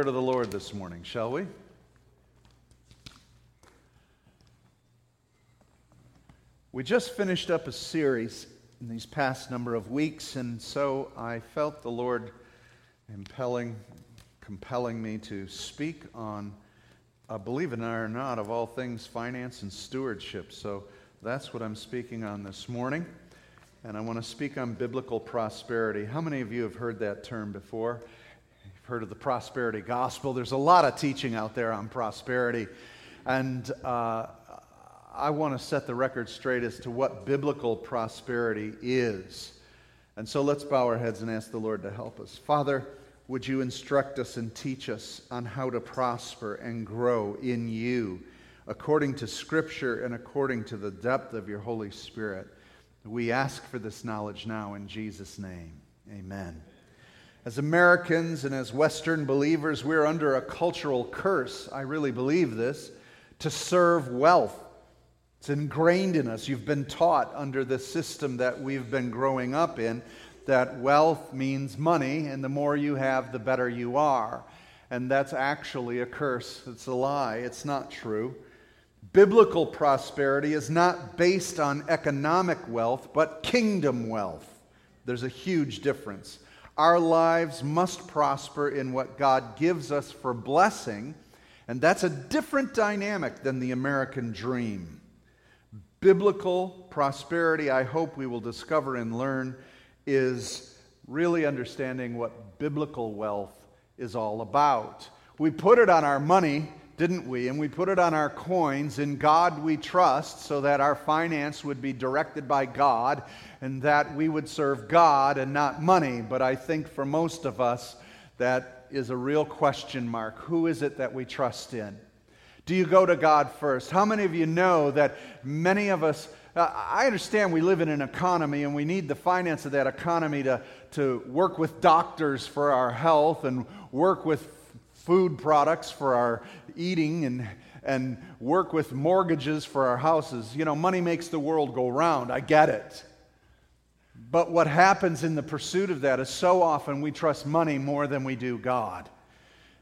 word of the Lord this morning, shall we? We just finished up a series in these past number of weeks, and so I felt the Lord impelling, compelling me to speak on, uh, believe it or not, of all things, finance and stewardship. So that's what I'm speaking on this morning. And I want to speak on biblical prosperity. How many of you have heard that term before? Heard of the prosperity gospel. There's a lot of teaching out there on prosperity. And uh, I want to set the record straight as to what biblical prosperity is. And so let's bow our heads and ask the Lord to help us. Father, would you instruct us and teach us on how to prosper and grow in you according to Scripture and according to the depth of your Holy Spirit? We ask for this knowledge now in Jesus' name. Amen. As Americans and as Western believers, we're under a cultural curse. I really believe this to serve wealth. It's ingrained in us. You've been taught under the system that we've been growing up in that wealth means money, and the more you have, the better you are. And that's actually a curse. It's a lie. It's not true. Biblical prosperity is not based on economic wealth, but kingdom wealth. There's a huge difference. Our lives must prosper in what God gives us for blessing, and that's a different dynamic than the American dream. Biblical prosperity, I hope we will discover and learn, is really understanding what biblical wealth is all about. We put it on our money didn't we? And we put it on our coins. In God we trust, so that our finance would be directed by God and that we would serve God and not money. But I think for most of us, that is a real question mark. Who is it that we trust in? Do you go to God first? How many of you know that many of us, uh, I understand we live in an economy and we need the finance of that economy to, to work with doctors for our health and work with food products for our eating and, and work with mortgages for our houses. You know, money makes the world go round. I get it. But what happens in the pursuit of that is so often we trust money more than we do God.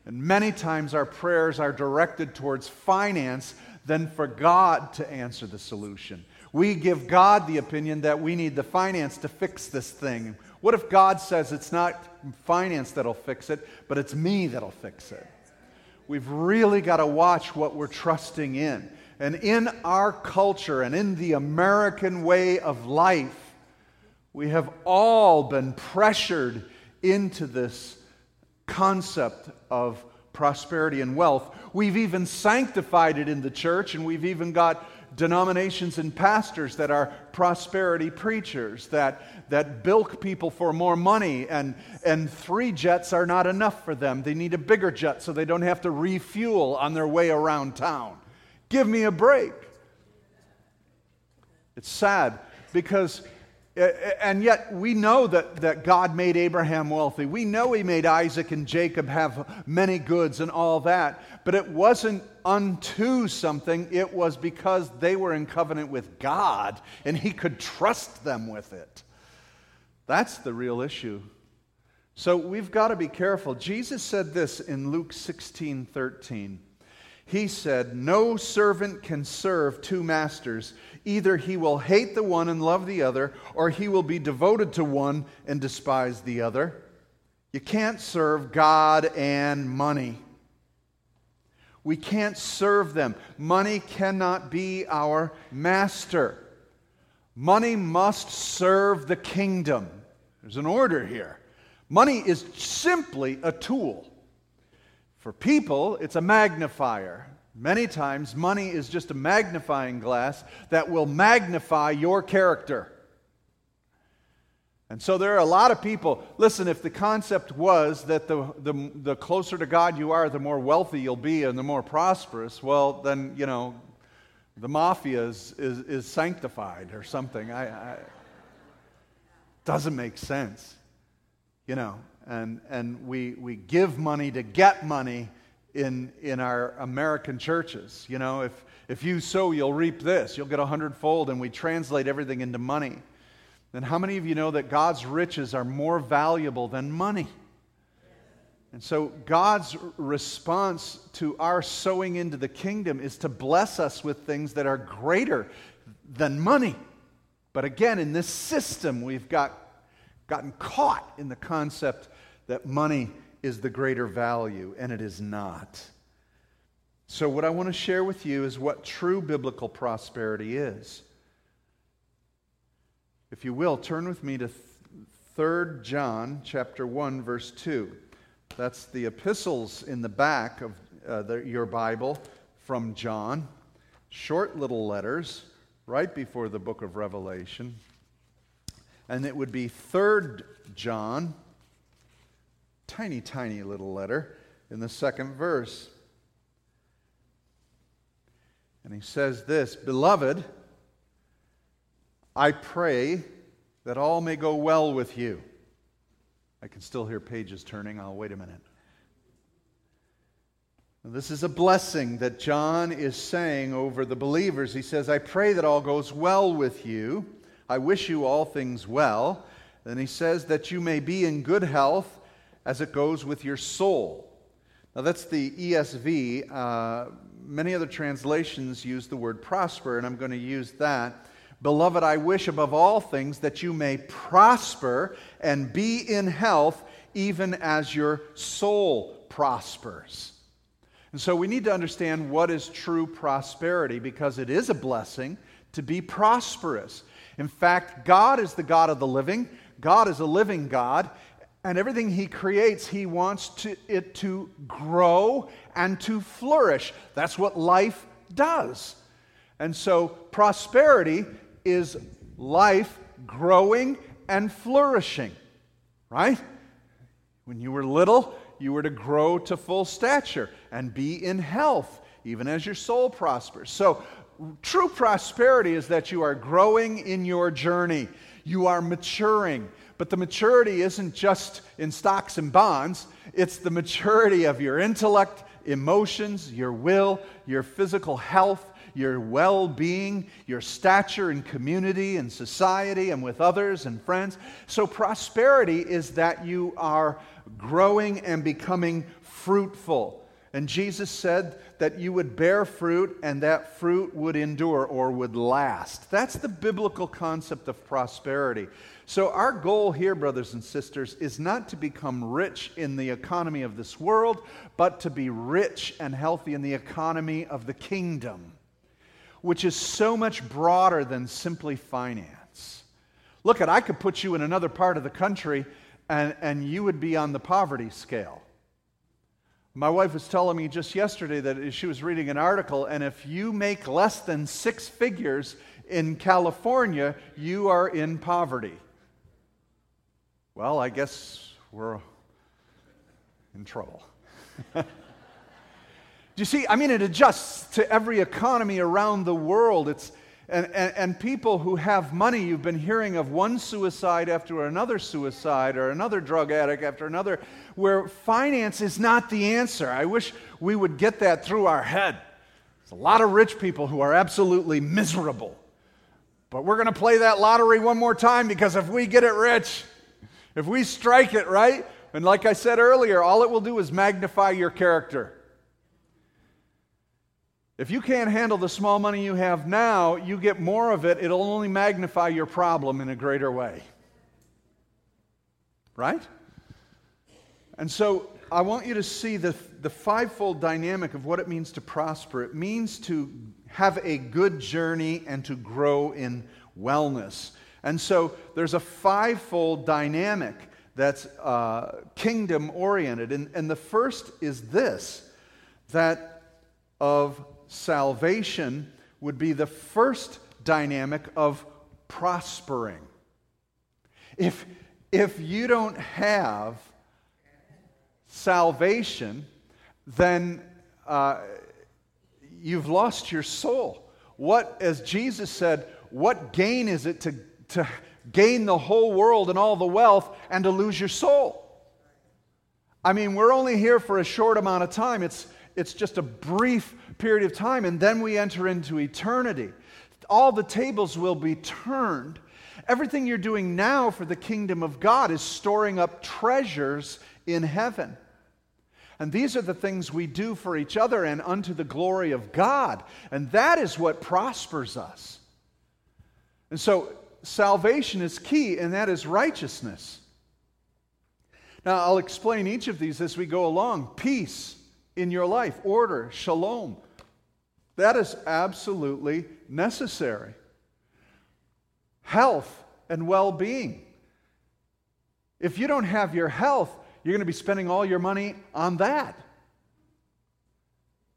And many times our prayers are directed towards finance than for God to answer the solution. We give God the opinion that we need the finance to fix this thing. What if God says it's not finance that'll fix it, but it's me that'll fix it? We've really got to watch what we're trusting in. And in our culture and in the American way of life, we have all been pressured into this concept of prosperity and wealth. We've even sanctified it in the church, and we've even got denominations and pastors that are prosperity preachers that, that bilk people for more money, and, and three jets are not enough for them. They need a bigger jet so they don't have to refuel on their way around town. Give me a break. It's sad because and yet we know that, that God made Abraham wealthy. We know he made Isaac and Jacob have many goods and all that. But it wasn't unto something, it was because they were in covenant with God and he could trust them with it. That's the real issue. So we've got to be careful. Jesus said this in Luke 16 13. He said, No servant can serve two masters. Either he will hate the one and love the other, or he will be devoted to one and despise the other. You can't serve God and money. We can't serve them. Money cannot be our master. Money must serve the kingdom. There's an order here. Money is simply a tool. For people, it's a magnifier. Many times, money is just a magnifying glass that will magnify your character. And so there are a lot of people. Listen, if the concept was that the, the, the closer to God you are, the more wealthy you'll be and the more prosperous, well, then, you know, the mafia is, is, is sanctified or something. I, I, doesn't make sense, you know. And, and we, we give money to get money in, in our American churches. You know, if, if you sow, you'll reap this, you'll get a hundredfold, and we translate everything into money then how many of you know that God's riches are more valuable than money? And so, God's response to our sowing into the kingdom is to bless us with things that are greater than money. But again, in this system, we've got, gotten caught in the concept that money is the greater value, and it is not. So, what I want to share with you is what true biblical prosperity is. If you will, turn with me to 3 John chapter 1 verse 2. That's the epistles in the back of uh, the, your Bible from John. Short little letters right before the book of Revelation. And it would be 3 John, tiny, tiny little letter in the second verse. And he says this Beloved, I pray that all may go well with you I can still hear pages turning. I'll wait a minute. This is a blessing that John is saying over the believers. He says, I pray that all goes well with you. I wish you all things well. Then he says that you may be in good health as it goes with your soul. Now, that's the ESV. Uh, many other translations use the word prosper, and I'm going to use that. Beloved, I wish above all things that you may prosper and be in health, even as your soul prospers. And so we need to understand what is true prosperity because it is a blessing to be prosperous. In fact, God is the God of the living, God is a living God, and everything He creates, He wants to, it to grow and to flourish. That's what life does. And so prosperity is life growing and flourishing, right? When you were little, you were to grow to full stature and be in health, even as your soul prospers. So, true prosperity is that you are growing in your journey, you are maturing. But the maturity isn't just in stocks and bonds, it's the maturity of your intellect, emotions, your will, your physical health, your well being, your stature in community and society and with others and friends. So, prosperity is that you are growing and becoming fruitful. And Jesus said that you would bear fruit and that fruit would endure or would last. That's the biblical concept of prosperity. So, our goal here, brothers and sisters, is not to become rich in the economy of this world, but to be rich and healthy in the economy of the kingdom which is so much broader than simply finance. Look at, I could put you in another part of the country and, and you would be on the poverty scale. My wife was telling me just yesterday that she was reading an article, and if you make less than six figures in California, you are in poverty. Well, I guess we're in trouble. Do you see? I mean, it adjusts to every economy around the world. It's, and, and, and, people who have money, you've been hearing of one suicide after another suicide or another drug addict after another, where finance is not the answer. I wish we would get that through our head. There's a lot of rich people who are absolutely miserable. But we're going to play that lottery one more time because if we get it rich, if we strike it right, and like I said earlier, all it will do is magnify your character. If you can't handle the small money you have now, you get more of it, it'll only magnify your problem in a greater way. Right? And so I want you to see the, the fivefold dynamic of what it means to prosper. It means to have a good journey and to grow in wellness. And so there's a fivefold dynamic that's uh, kingdom oriented. And, and the first is this that of salvation would be the first dynamic of prospering. If, if you don't have salvation, then uh, you've lost your soul. What, as Jesus said, what gain is it to, to gain the whole world and all the wealth and to lose your soul? I mean, we're only here for a short amount of time. It's, it's just a brief period of time, and then we enter into eternity. All the tables will be turned. Everything you're doing now for the kingdom of God is storing up treasures in heaven. And these are the things we do for each other and unto the glory of God. And that is what prospers us. And so salvation is key, and that is righteousness. Now, I'll explain each of these as we go along. Peace in your life, order, shalom. That is absolutely necessary. Health and well being. If you don't have your health, you're going to be spending all your money on that.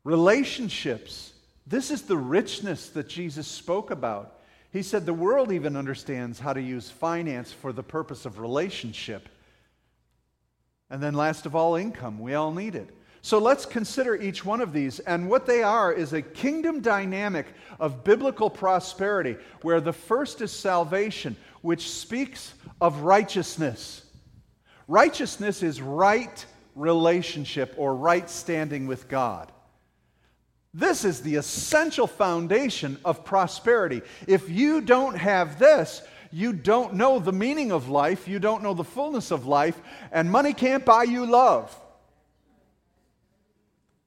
Relationships. This is the richness that Jesus spoke about. He said the world even understands how to use finance for the purpose of relationship. And then, last of all, income. We all need it. So let's consider each one of these. And what they are is a kingdom dynamic of biblical prosperity, where the first is salvation, which speaks of righteousness. Righteousness is right relationship or right standing with God. This is the essential foundation of prosperity. If you don't have this, you don't know the meaning of life, you don't know the fullness of life, and money can't buy you love.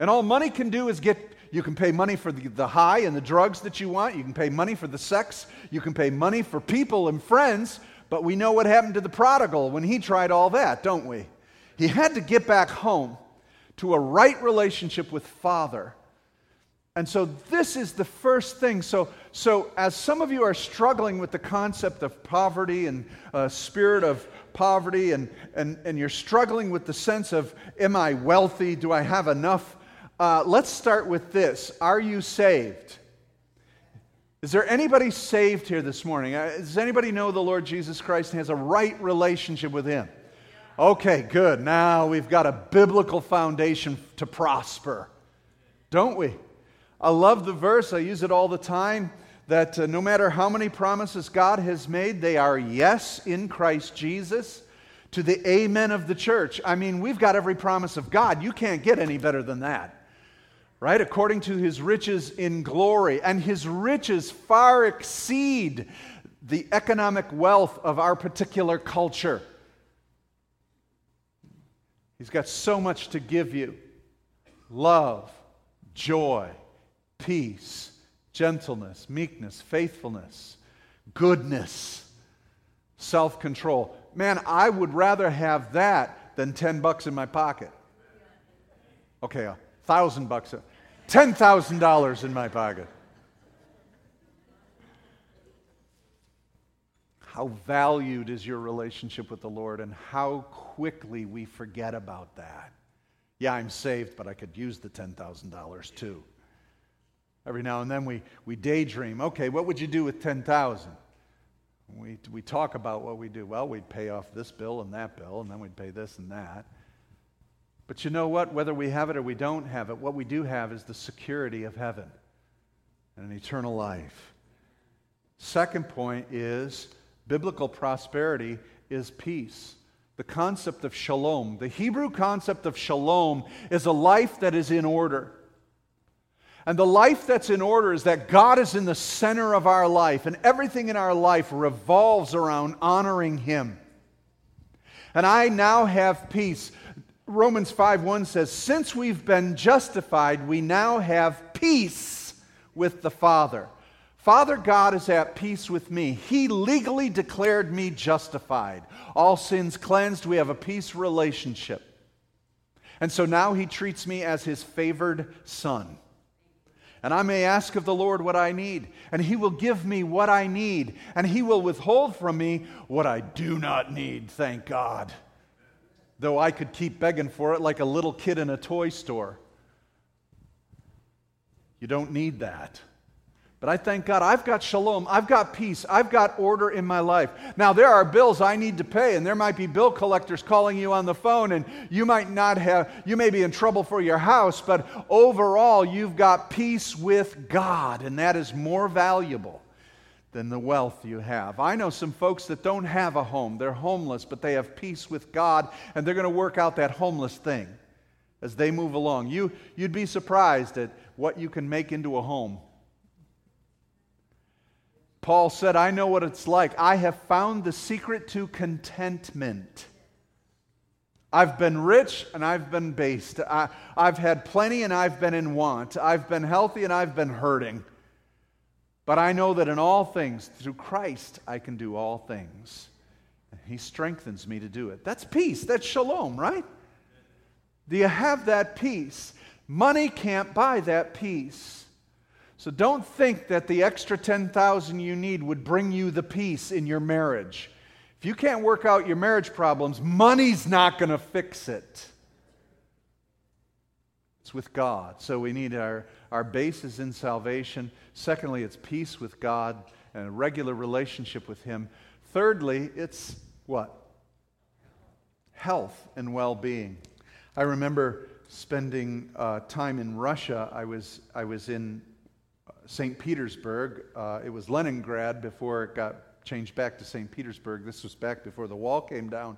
And all money can do is get, you can pay money for the, the high and the drugs that you want, you can pay money for the sex, you can pay money for people and friends, but we know what happened to the prodigal when he tried all that, don't we? He had to get back home to a right relationship with Father and so this is the first thing. So, so as some of you are struggling with the concept of poverty and uh, spirit of poverty, and, and, and you're struggling with the sense of, am I wealthy? Do I have enough? Uh, let's start with this Are you saved? Is there anybody saved here this morning? Uh, does anybody know the Lord Jesus Christ and has a right relationship with Him? Okay, good. Now we've got a biblical foundation to prosper, don't we? I love the verse, I use it all the time that uh, no matter how many promises God has made, they are yes in Christ Jesus to the amen of the church. I mean, we've got every promise of God. You can't get any better than that. Right? According to his riches in glory. And his riches far exceed the economic wealth of our particular culture. He's got so much to give you love, joy, peace, gentleness, meekness, faithfulness, goodness, self control. Man, I would rather have that than 10 bucks in my pocket. Okay, a thousand bucks, $10,000 in my pocket. How valued is your relationship with the Lord, and how quickly we forget about that. Yeah, I'm saved, but I could use the $10,000 too. Every now and then we, we daydream, okay, what would you do with 10,000? We, we talk about what we do. Well, we'd pay off this bill and that bill, and then we'd pay this and that. But you know what? Whether we have it or we don't have it, what we do have is the security of heaven and an eternal life. Second point is biblical prosperity is peace. The concept of shalom. The Hebrew concept of shalom is a life that is in order. And the life that's in order is that God is in the center of our life, and everything in our life revolves around honoring Him. And I now have peace. Romans 5 1 says, Since we've been justified, we now have peace with the Father. Father God is at peace with me. He legally declared me justified. All sins cleansed. We have a peace relationship. And so now He treats me as His favored son. And I may ask of the Lord what I need, and He will give me what I need, and He will withhold from me what I do not need, thank God. Though I could keep begging for it like a little kid in a toy store. You don't need that. But I thank God I've got shalom, I've got peace, I've got order in my life. Now, there are bills I need to pay, and there might be bill collectors calling you on the phone, and you might not have, you may be in trouble for your house, but overall, you've got peace with God, and that is more valuable than the wealth you have. I know some folks that don't have a home, they're homeless, but they have peace with God, and they're going to work out that homeless thing as they move along. You, you'd be surprised at what you can make into a home Paul said, I know what it's like. I have found the secret to contentment. I've been rich and I've been based. I, have had plenty and I've been in want. I've been healthy and I've been hurting. But I know that in all things, through Christ, I can do all things. He strengthens me to do it. That's peace. That's shalom, right? Do you have that peace? Money can't buy that peace. So don't think that the extra 10,000 you need would bring you the peace in your marriage. If you can't work out your marriage problems, money's not going to fix it. It's with God. So we need our, our basis in salvation. Secondly, it's peace with God and a regular relationship with Him. Thirdly, it's what? Health and well being. I remember spending uh, time in Russia. I was, I was in St. Petersburg. Uh, it was Leningrad before it got changed back to St. Petersburg. This was back before the wall came down.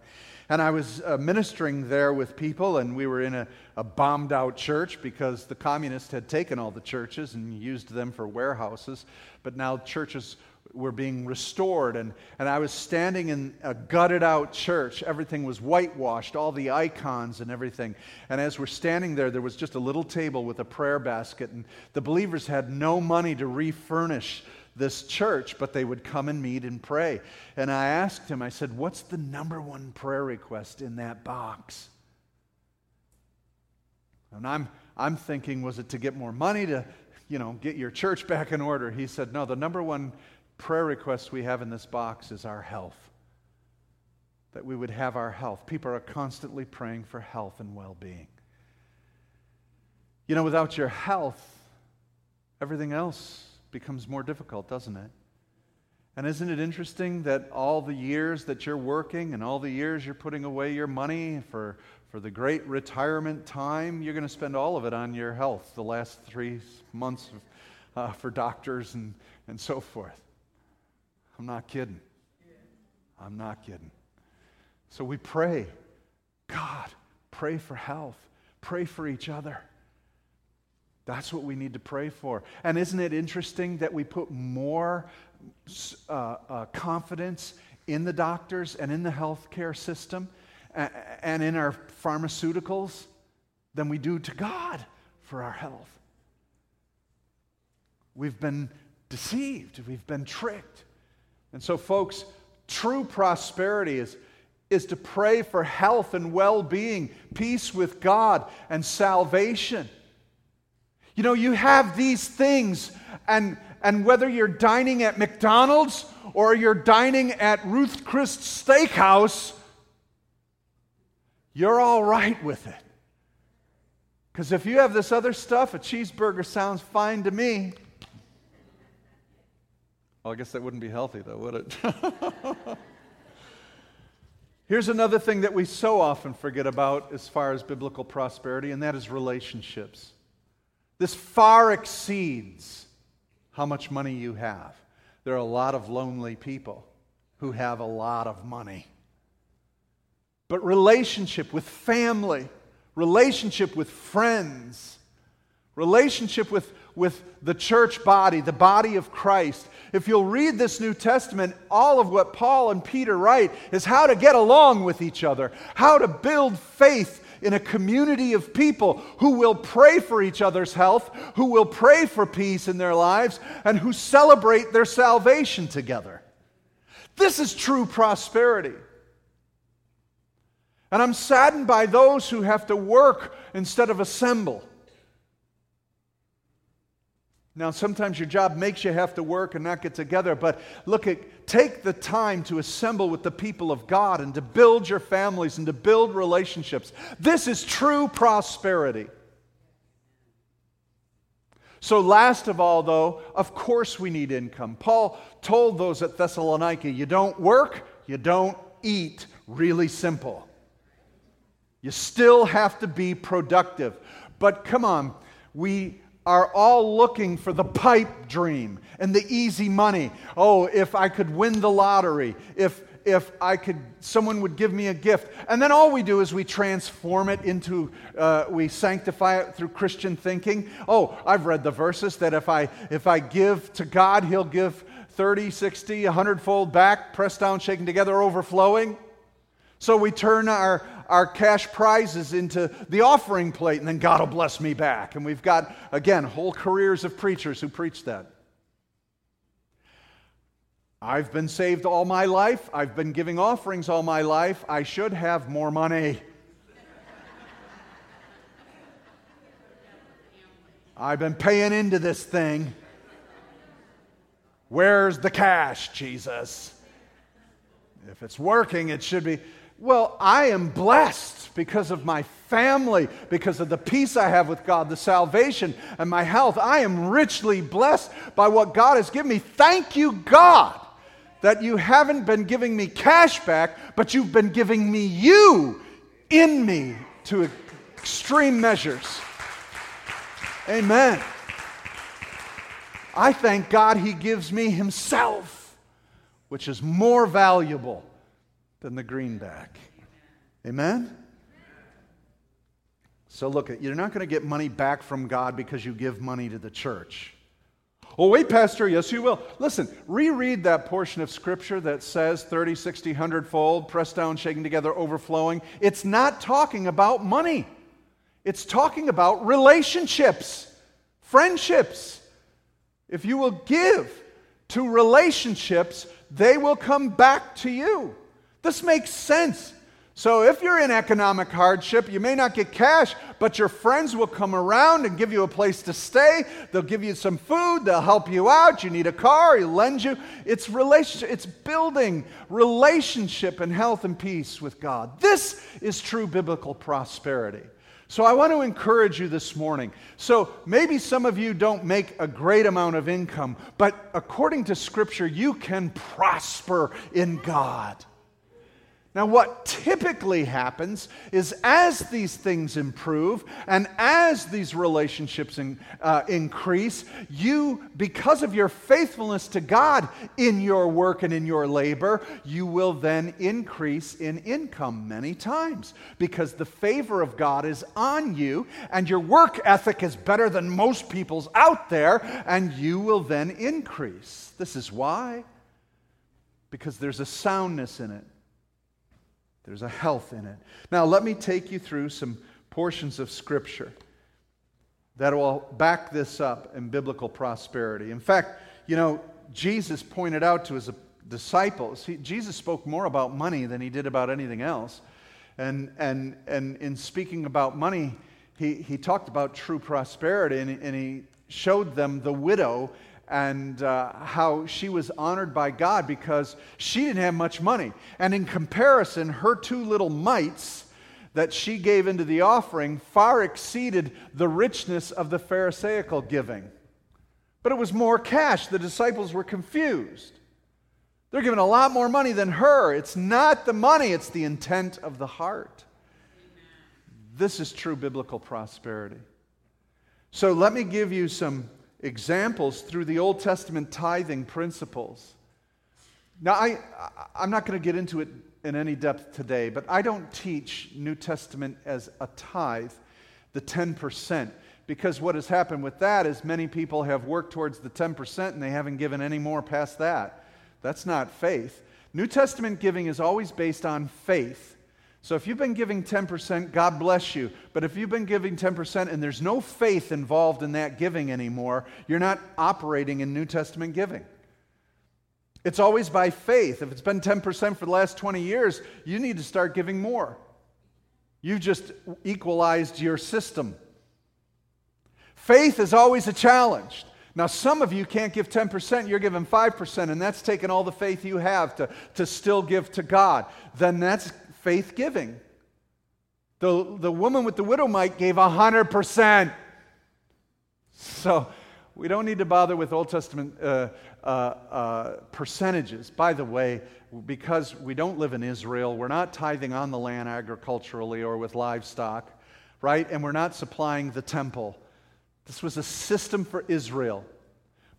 And I was uh, ministering there with people, and we were in a, a, bombed out church because the communists had taken all the churches and used them for warehouses. But now churches were being restored. And, and I was standing in a gutted out church. Everything was whitewashed, all the icons and everything. And as we're standing there, there was just a little table with a prayer basket. And the believers had no money to refurnish this church, but they would come and meet and pray. And I asked him, I said, What's the number one prayer request in that box? And I'm, I'm thinking, was it to get more money to, you know, get your church back in order? He said, No, the number one prayer request we have in this box is our health. That we would have our health. People are constantly praying for health and well being. You know, without your health, everything else becomes more difficult, doesn't it? And isn't it interesting that all the years that you're working and all the years you're putting away your money for, for the great retirement time, you're going to spend all of it on your health the last three months of, uh, for doctors and, and so forth? I'm not kidding. I'm not kidding. So we pray, God, pray for health, pray for each other. That's what we need to pray for. And isn't it interesting that we put more uh, uh, confidence in the doctors and in the healthcare system and, and in our pharmaceuticals than we do to God for our health? We've been deceived, we've been tricked. And so, folks, true prosperity is, is to pray for health and well being, peace with God, and salvation. You know, you have these things, and, and whether you're dining at McDonald's or you're dining at Ruth's Chris Steakhouse, you're all right with it. Because if you have this other stuff, a cheeseburger sounds fine to me. Well, I guess that wouldn't be healthy, though, would it? Here's another thing that we so often forget about as far as biblical prosperity, and that is relationships. This far exceeds how much money you have. There are a lot of lonely people who have a lot of money. But relationship with family, relationship with friends, relationship with, with the church body, the body of Christ, if you'll read this New Testament, all of what Paul and Peter write is how to get along with each other, how to build faith in a community of people who will pray for each other's health, who will pray for peace in their lives, and who celebrate their salvation together. This is true prosperity. And I'm saddened by those who have to work instead of assemble. Now, sometimes your job makes you have to work and not get together, but look at take the time to assemble with the people of God and to build your families and to build relationships. This is true prosperity. So, last of all, though, of course we need income. Paul told those at Thessalonica, you don't work, you don't eat. Really simple. You still have to be productive. But come on, we are all looking for the pipe dream and the easy money. Oh, if I could win the lottery, if if I could, someone would give me a gift. And then all we do is we transform it into, uh, we sanctify it through Christian thinking. Oh, I've read the verses that if I, if I give to God, He'll give 30, 60, 100 fold back, pressed down, shaken together, overflowing. So we turn our, our cash prizes into the offering plate, and then God will bless me back. And we've got, again, whole careers of preachers who preach that. I've been saved all my life. I've been giving offerings all my life. I should have more money. I've been paying into this thing. Where's the cash, Jesus? If it's working, it should be. Well, I am blessed because of my family, because of the peace I have with God, the salvation, and my health. I am richly blessed by what God has given me. Thank you, God, that you haven't been giving me cash back, but you've been giving me you in me to extreme measures. Amen. I thank God He gives me Himself, which is more valuable than the greenback. Amen? So, look, you're not going to get money back from God because you give money to the church. Oh, wait, Pastor, yes, you will. Listen, reread that portion of Scripture that says 30, 60, 100 fold, pressed down, shaken together, overflowing. It's not talking about money, it's talking about relationships, friendships. If you will give to relationships, they will come back to you. This makes sense. So, if you're in economic hardship, you may not get cash, but your friends will come around and give you a place to stay. They'll give you some food. They'll help you out. You need a car. He'll lend you. It's relationship. It's building relationship and health and peace with God. This is true biblical prosperity. So I want to encourage you this morning. So maybe some of you don't make a great amount of income, but according to Scripture, you can prosper in God. Now, what typically happens is as these things improve and as these relationships in, uh, increase, you, because of your faithfulness to God in your work and in your labor, you will then increase in income many times because the favor of God is on you and your work ethic is better than most people's out there, and you will then increase. This is why. Because there's a soundness in it. There's a health in it. Now, let me take you through some portions of Scripture that will back this up in biblical prosperity. In fact, you know, Jesus pointed out to his disciples, he, Jesus spoke more about money than he did about anything else. And, and, and in speaking about money, he, he talked about true prosperity and, and he showed them the widow and uh, how she was honored by God because she didn't have much money. And in comparison, her two little mites that she gave into the offering far exceeded the richness of the Pharisaical giving. But it was more cash. The disciples were confused. They're giving a lot more money than her. It's not the money, it's the intent of the heart. This is true biblical prosperity. So let me give you some examples through the Old Testament tithing principles. Now, I, I'm not going to get into it in any depth today, but I don't teach New Testament as a tithe, the 10%, because what has happened with that is many people have worked towards the 10% and they haven't given any more past that. That's not faith. New Testament giving is always based on faith. So if you've been giving 10%, God bless you. But if you've been giving 10% and there's no faith involved in that giving anymore, you're not operating in New Testament giving. It's always by faith. If it's been 10% for the last 20 years, you need to start giving more. You've just equalized your system. Faith is always a challenge. Now, some of you can't give 10%, you're giving 5%, and that's taking all the faith you have to, to still give to God. Then that's faith giving. The, the woman with the widow mite gave 100%. So we don't need to bother with Old Testament uh, uh, uh, percentages. By the way, because we don't live in Israel, we're not tithing on the land agriculturally or with livestock, right? And we're not supplying the temple. This was a system for Israel,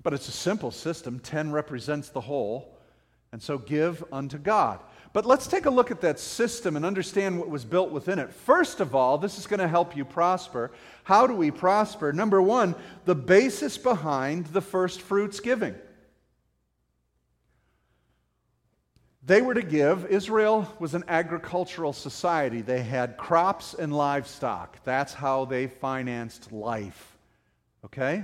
but it's a simple system. 10 represents the whole, and so give unto God. But let's take a look at that system and understand what was built within it. First of all, this is going to help you prosper. How do we prosper? Number one, the basis behind the first fruits giving. They were to give, Israel was an agricultural society. They had crops and livestock. That's how they financed life. Okay?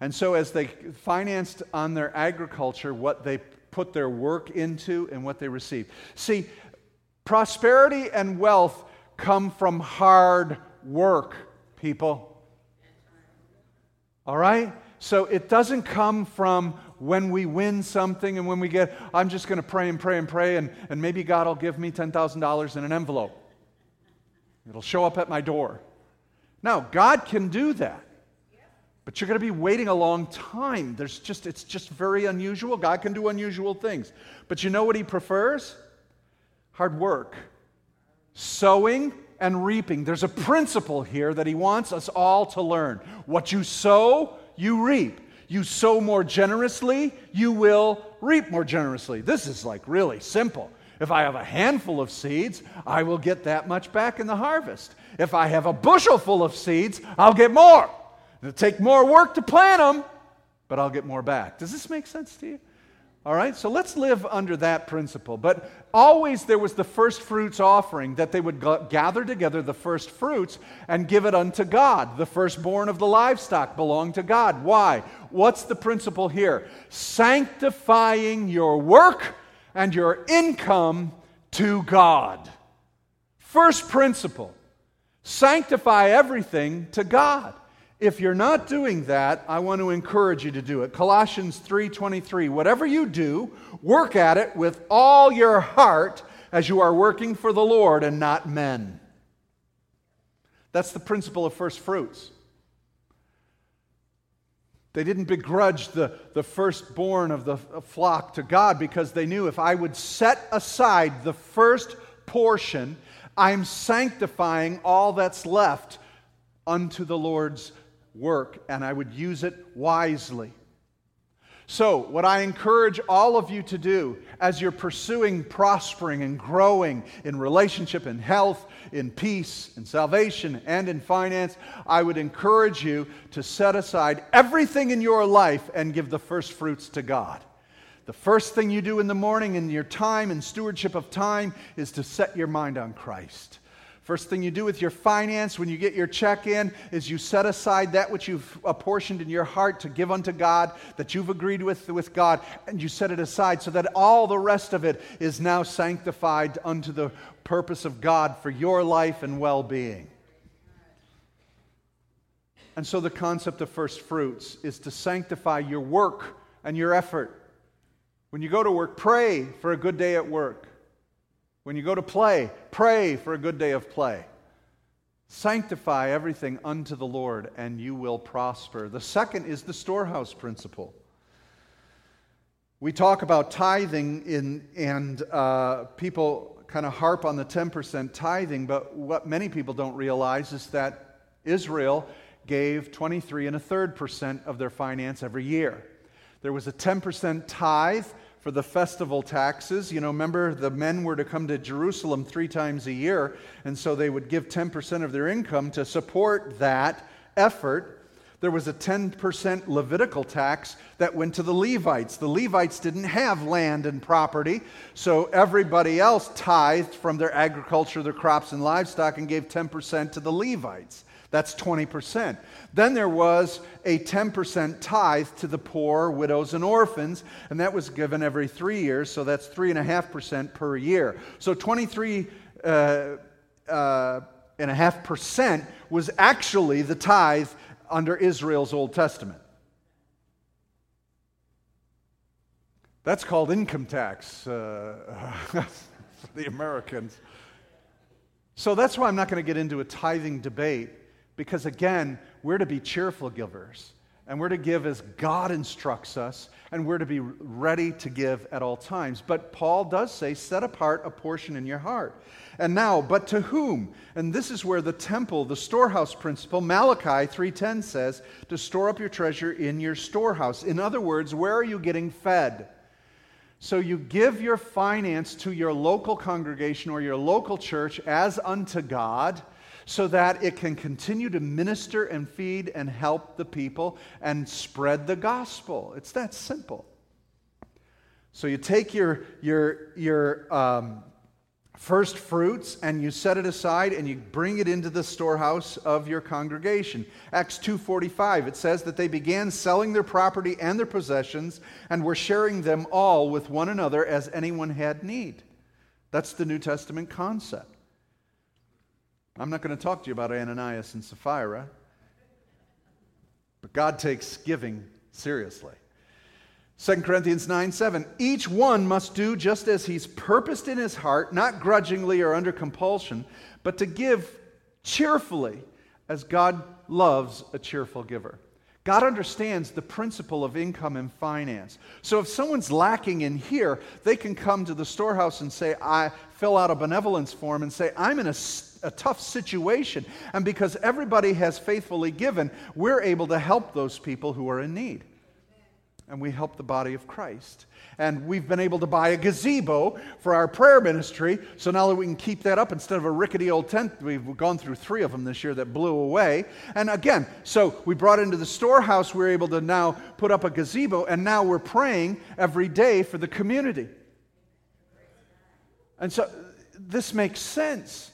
And so, as they financed on their agriculture, what they put their work into and what they receive. See, prosperity and wealth come from hard work, people. All right? So it doesn't come from when we win something and when we get, I'm just going to pray and pray and pray, and, and maybe God will give me $10,000 in an envelope. It'll show up at my door. Now, God can do that. But you're going to be waiting a long time. There's just, it's just very unusual. God can do unusual things. But you know what He prefers? Hard work, sowing and reaping. There's a principle here that He wants us all to learn. What you sow, you reap. You sow more generously, you will reap more generously. This is like really simple. If I have a handful of seeds, I will get that much back in the harvest. If I have a bushel full of seeds, I'll get more. It'll take more work to plant them, but I'll get more back. Does this make sense to you? All right, so let's live under that principle. But always there was the first fruits offering that they would gather together the first fruits and give it unto God. The firstborn of the livestock belonged to God. Why? What's the principle here? Sanctifying your work and your income to God. First principle sanctify everything to God. If you're not doing that, I want to encourage you to do it. Colossians 3:23, whatever you do, work at it with all your heart as you are working for the Lord and not men. That's the principle of first fruits. They didn't begrudge the, the firstborn of the flock to God because they knew if I would set aside the first portion, I'm sanctifying all that's left unto the Lord's work and I would use it wisely. So, what I encourage all of you to do as you're pursuing prospering and growing in relationship, in health, in peace, in salvation, and in finance, I would encourage you to set aside everything in your life and give the first fruits to God. The first thing you do in the morning in your time and stewardship of time is to set your mind on Christ. First thing you do with your finance when you get your check in is you set aside that which you've apportioned in your heart to give unto God, that you've agreed with with God, and you set it aside so that all the rest of it is now sanctified unto the purpose of God for your life and well being. And so the concept of first fruits is to sanctify your work and your effort. When you go to work, pray for a good day at work. When you go to play, pray for a good day of play. Sanctify everything unto the Lord, and you will prosper. The second is the storehouse principle. We talk about tithing, in, and uh, people kind of harp on the 10% tithing, but what many people don't realize is that Israel gave 23 and a third percent of their finance every year. There was a 10% tithe for the festival taxes. You know, remember the men were to come to Jerusalem three times a year, and so they would give 10% of their income to support that effort. There was a 10% Levitical tax that went to the Levites. The Levites didn't have land and property, so everybody else tithed from their agriculture, their crops, and livestock and gave 10% to the Levites. That's 20%. Then there was a 10% tithe to the poor, widows, and orphans, and that was given every three years, so that's 3.5% per year. So 23 uh, uh, and a half percent was actually the tithe under Israel's Old Testament. That's called income tax uh, for the Americans. So that's why I'm not going to get into a tithing debate because again, we're to be cheerful givers. And we're to give as God instructs us, and we're to be ready to give at all times. But Paul does say, set apart a portion in your heart. And now, but to whom? And this is where the temple, the storehouse principle, Malachi 3:10 says, to store up your treasure in your storehouse. In other words, where are you getting fed? So you give your finance to your local congregation or your local church as unto God so that it can continue to minister and feed and help the people and spread the gospel. It's that simple. So you take your, your, your um, first fruits and you set it aside and you bring it into the storehouse of your congregation. Acts 2:45 it says that they began selling their property and their possessions and were sharing them all with one another as anyone had need. That's the New Testament concept. I'm not going to talk to you about Ananias and Sapphira, but God takes giving seriously. 2 Corinthians 9 7. Each one must do just as he's purposed in his heart, not grudgingly or under compulsion, but to give cheerfully as God loves a cheerful giver. God understands the principle of income and finance. So if someone's lacking in here, they can come to the storehouse and say, I fill out a benevolence form and say, I'm in a, a tough situation. And because everybody has faithfully given, we're able to help those people who are in need and we help the body of Christ. And we've been able to buy a gazebo for our prayer ministry, so now that we can keep that up instead of a rickety old tent, we've gone through three of them this year that blew away. And again, so we brought into the storehouse, we're able to now put up a gazebo, and now we're praying every day for the community. And so this makes sense.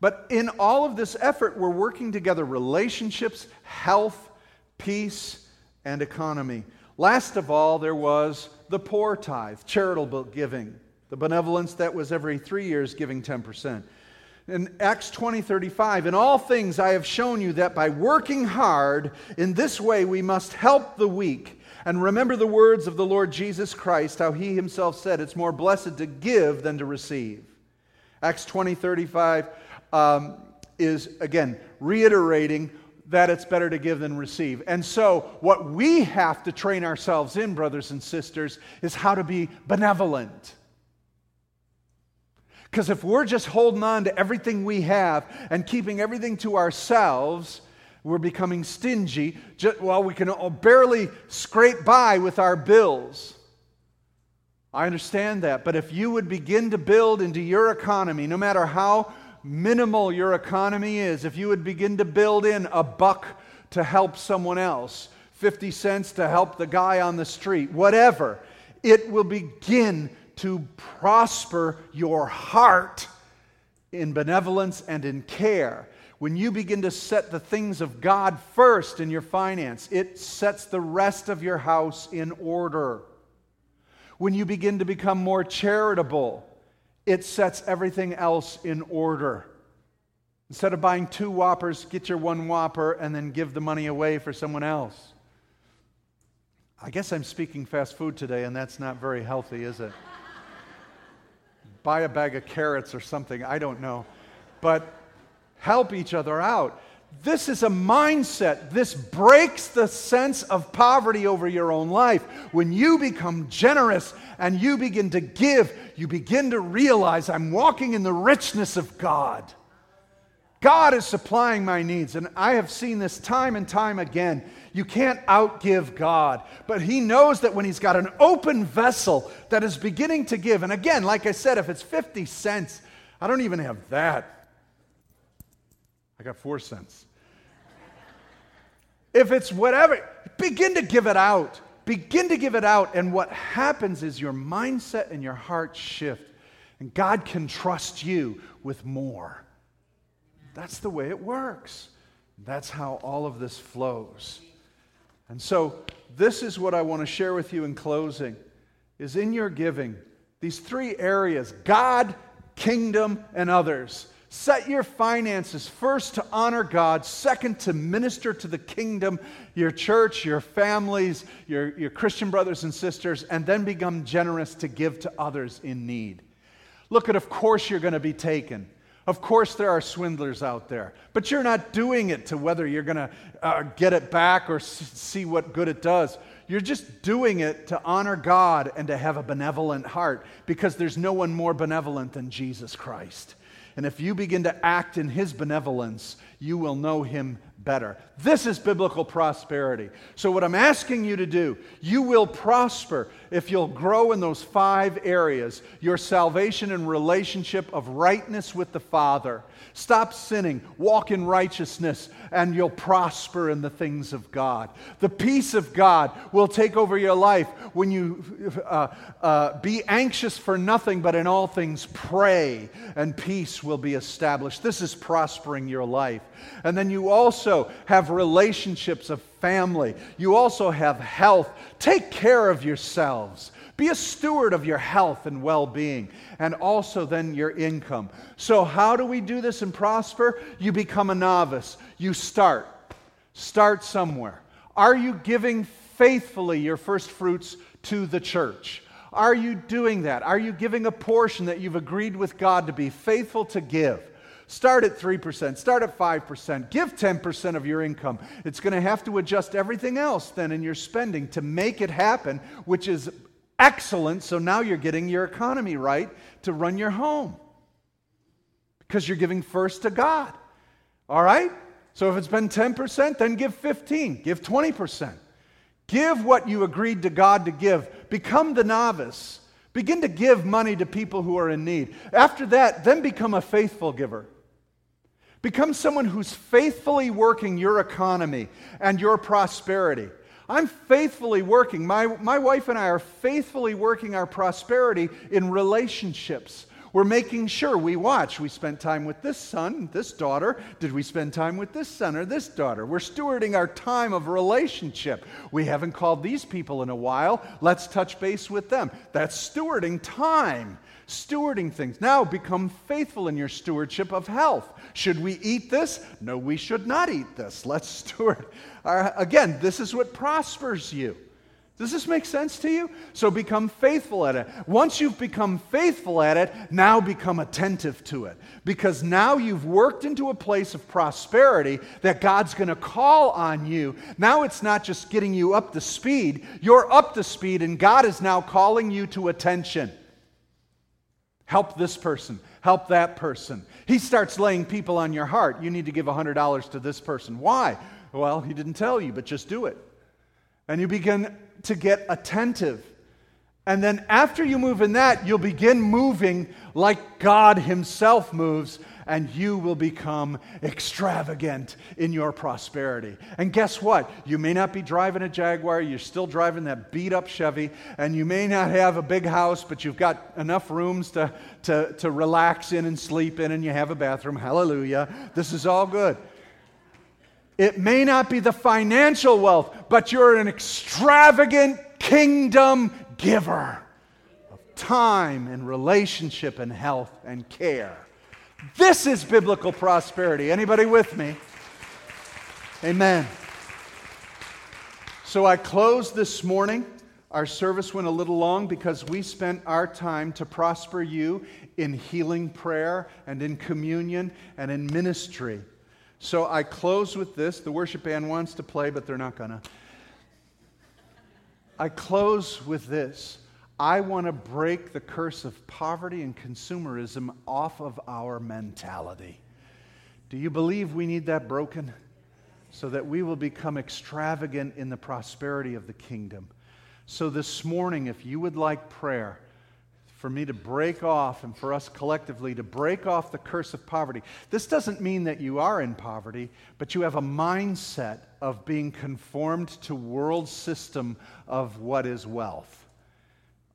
But in all of this effort, we're working together relationships, health, peace, and economy. Last of all, there was the poor tithe, charitable giving, the benevolence that was every three years giving 10%. In Acts 20 35, in all things I have shown you that by working hard in this way we must help the weak. And remember the words of the Lord Jesus Christ, how he himself said, It's more blessed to give than to receive. Acts 20 35 um, is, again, reiterating that it's better to give than receive. And so, what we have to train ourselves in, brothers and sisters, is how to be benevolent. Because if we're just holding on to everything we have and keeping everything to ourselves, we're becoming stingy. Just, well, we can barely scrape by with our bills. I understand that. But if you would begin to build into your economy, no matter how minimal your economy is, if you would begin to build in a buck to help someone else, 50 cents to help the guy on the street, whatever, it will begin to prosper your heart in benevolence and in care. When you begin to set the things of God first in your finance, it sets the rest of your house in order. When you begin to become more charitable, it sets everything else in order. Instead of buying two Whoppers, get your one Whopper and then give the money away for someone else. I guess I'm speaking fast food today, and that's not very healthy, is it? Buy a bag of carrots or something, I don't know. But help each other out. This is a mindset. This breaks the sense of poverty over your own life. When you become generous and you begin to give, you begin to realize I'm walking in the richness of God. God is supplying my needs. And I have seen this time and time again. You can't outgive God, but He knows that when He's got an open vessel that is beginning to give, and again, like I said, if it's 50 cents, I don't even have that. I got four cents. If it's whatever, begin to give it out. Begin to give it out. And what happens is your mindset and your heart shift. And God can trust you with more. That's the way it works. That's how all of this flows. And so, this is what I want to share with you in closing is in your giving, these three areas God, kingdom, and others. Set your finances first to honor God, second to minister to the kingdom, your church, your families, your, your Christian brothers and sisters, and then become generous to give to others in need. Look at, of course, you're going to be taken. Of course, there are swindlers out there, but you're not doing it to whether you're going to uh, get it back or see what good it does. You're just doing it to honor God and to have a benevolent heart because there's no one more benevolent than Jesus Christ. And if you begin to act in his benevolence, you will know him better. This is biblical prosperity. So, what I'm asking you to do, you will prosper if you'll grow in those five areas your salvation and relationship of rightness with the Father. Stop sinning, walk in righteousness, and you'll prosper in the things of God. The peace of God will take over your life when you uh, uh, be anxious for nothing, but in all things pray, and peace will be established. This is prospering your life. And then you also have relationships of family. You also have health. Take care of yourselves. Be a steward of your health and well being, and also then your income. So, how do we do this and prosper? You become a novice. You start. Start somewhere. Are you giving faithfully your first fruits to the church? Are you doing that? Are you giving a portion that you've agreed with God to be faithful to give? Start at 3%, start at 5%, give 10% of your income. It's going to have to adjust everything else then in your spending to make it happen, which is excellent. So now you're getting your economy right to run your home because you're giving first to God. All right? So if it's been 10%, then give 15, give 20%. Give what you agreed to God to give. Become the novice. Begin to give money to people who are in need. After that, then become a faithful giver. Become someone who's faithfully working your economy and your prosperity. I'm faithfully working. My, my wife and I are faithfully working our prosperity in relationships. We're making sure we watch. We spent time with this son, this daughter. Did we spend time with this son or this daughter? We're stewarding our time of relationship. We haven't called these people in a while. Let's touch base with them. That's stewarding time stewarding things. Now become faithful in your stewardship of health. Should we eat this? No, we should not eat this. Let's steward. again, this is what prospers you. Does this make sense to you? So become faithful at it. Once you've become faithful at it, now become attentive to it. Because now you've worked into a place of prosperity that God's going to call on you. Now it's not just getting you up to speed, you're up to speed, and God is now calling you to attention. Help this person. Help that person. He starts laying people on your heart. You need to give $100 to this person. Why? Well, he didn't tell you, but just do it. And you begin to get attentive. And then after you move in that, you'll begin moving like God Himself moves and you will become extravagant in your prosperity. And guess what? You may not be driving a Jaguar, you're still driving that beat up Chevy, and you may not have a big house, but you've got enough rooms to, to, to relax in and sleep in, and you have a bathroom. Hallelujah. This is all good. It may not be the financial wealth, but you're an extravagant kingdom giver of time and relationship and health and care. This is biblical prosperity. Anybody with me? Amen. So I closed this morning. Our service went a little long because we spent our time to prosper you in healing prayer and in communion and in ministry. So I close with this. The worship band wants to play, but they're not going to. I close with this. I want to break the curse of poverty and consumerism off of our mentality. Do you believe we need that broken? So that we will become extravagant in the prosperity of the kingdom. So, this morning, if you would like prayer, for me to break off and for us collectively to break off the curse of poverty. This doesn't mean that you are in poverty, but you have a mindset of being conformed to world system of what is wealth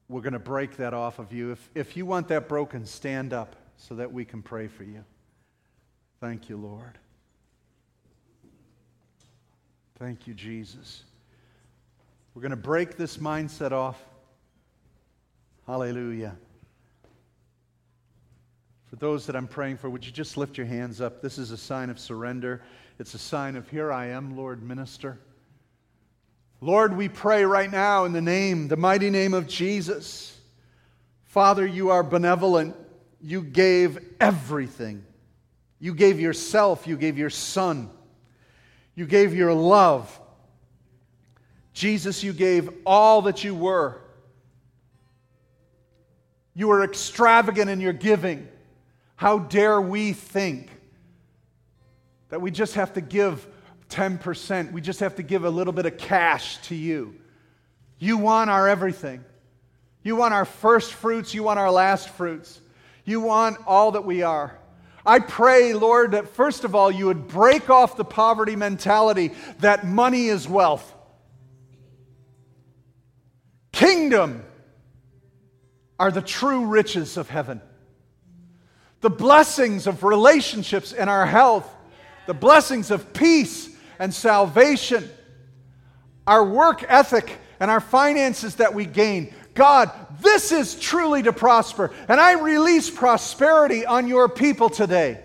we're going to break that off of you. If, if you want that broken, stand up so that we can pray for you. Thank you, Lord. Thank you, Jesus. We're going to break this mindset off. Hallelujah. For those that I'm praying for, would you just lift your hands up? This is a sign of surrender. It's a sign of, Here I am, Lord, minister. Lord, we pray right now in the name, the mighty name of Jesus. Father, you are benevolent. You gave everything. You gave yourself. You gave your son. You gave your love. Jesus, you gave all that you were. You were extravagant in your giving. How dare we think that we just have to give 10%. We just have to give a little bit of cash to you. You want our everything. You want our first fruits. You want our last fruits. You want all that we are. I pray, Lord, that first of all, you would break off the poverty mentality that money is wealth. Kingdom are the true riches of heaven. The blessings of relationships and our health, the blessings of peace and salvation, our work ethic and our finances that we gain. God, this is truly to prosper. And I release prosperity on your people today.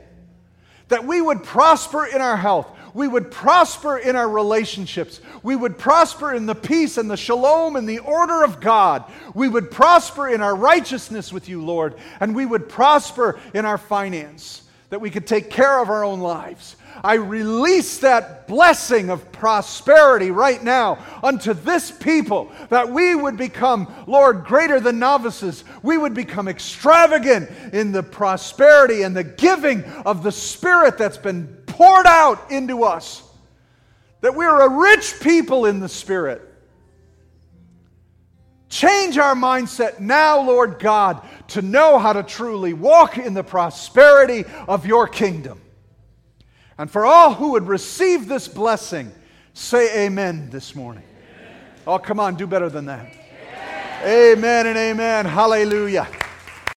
That we would prosper in our health, we would prosper in our relationships. We would prosper in the peace and the shalom and the order of God. We would prosper in our righteousness with you, Lord. And we would prosper in our finance, that we could take care of our own lives. I release that blessing of prosperity right now unto this people that we would become, Lord, greater than novices. We would become extravagant in the prosperity and the giving of the Spirit that's been poured out into us. That we're a rich people in the Spirit. Change our mindset now, Lord God, to know how to truly walk in the prosperity of your kingdom. And for all who would receive this blessing, say amen this morning. Amen. Oh, come on, do better than that. Amen, amen and amen. Hallelujah.